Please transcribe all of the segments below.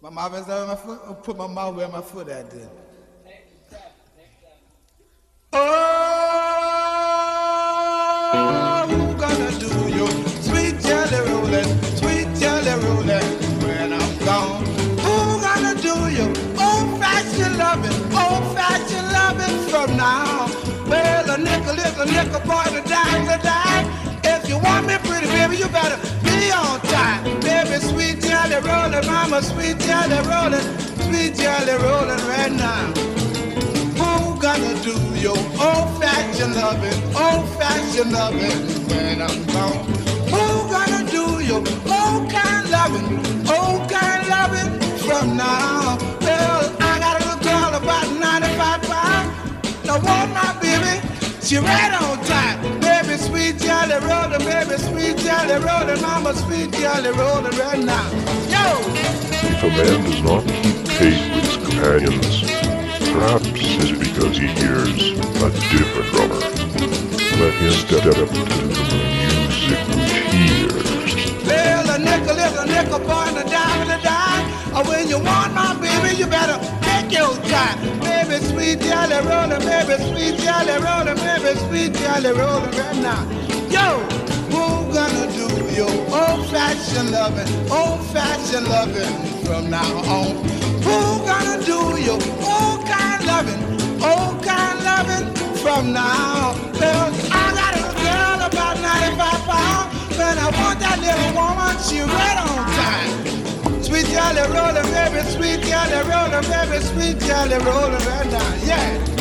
My mouth is on my foot. I'll put my mouth where my foot at then. Oh, who gonna do your sweet jelly rolling, sweet jelly rolling when I'm gone? Who gonna do your old-fashioned loving, old-fashioned loving from now? Well, a nickel is a nickel, boy, the dime's a dime. If you want me pretty, baby, you better be on time. Sweet jelly rolling, mama, sweet jelly rolling, sweet jelly rolling right now. Who gonna do your old-fashioned loving, old-fashioned loving when I'm gone? Who gonna do your old kind loving, old kind loving from now? Well, I got a little girl about 95 pounds. I want oh, my baby, she right on time. Sweet baby, sweet mama, sweet right now. Yo! If a man does not keep pace with his companions, perhaps it's because he hears a different drummer. Let him step up to the music sweet jelly rolling, baby, sweet jelly rolling, baby, sweet jelly rolling right now. Yo, who gonna do your old-fashioned loving, old-fashioned loving from now on? Who gonna do your old kind loving, old kind loving from now? Well, I got a girl about 95 pounds, and I want that little woman, she right on time. Sweet jelly rolling, baby, sweet jelly rolling, baby, sweet jelly rolling right uh, now, yeah.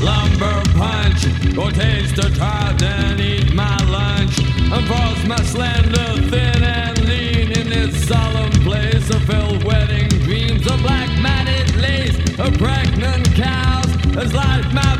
lumber punch. Go taste the trout and eat my lunch. Unfurls my slender, thin and lean in this solemn place of filled wedding dreams of black matted lace, of pregnant cows. As life matters.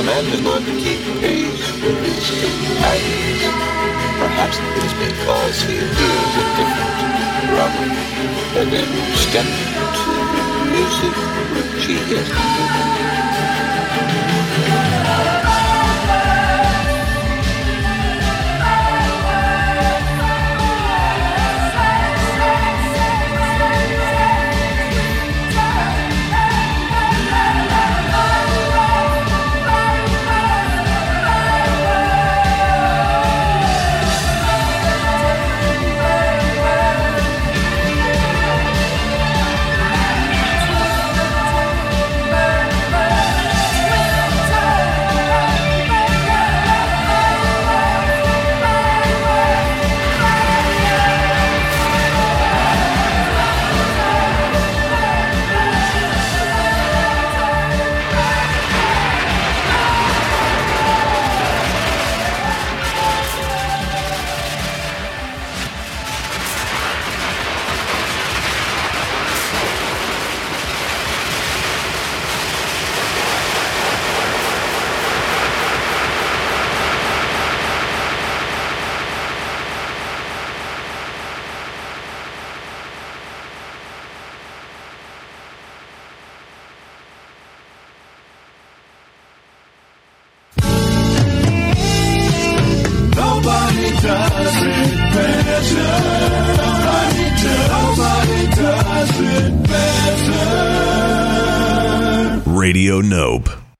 Is going to keep pace with his companions, perhaps it is because he is a different drummer and then step to music which he.